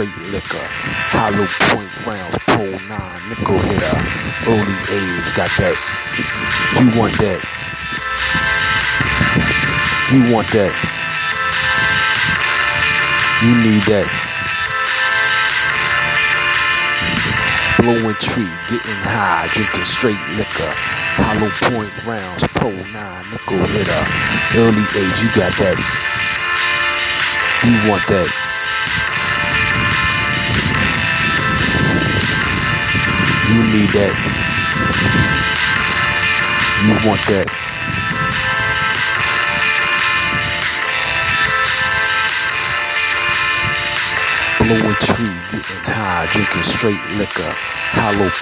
straight liquor. Hollow point rounds, pole nine, nickel hitter. Early A's got that. You want that. You want that. You need that. Blowing tree, getting high, drinking straight liquor. Hollow point rounds, pole nine, nickel hitter. Early age, you got that. You want that. You need that. You want that. Blowing tree, getting high, drinking straight liquor. Hollow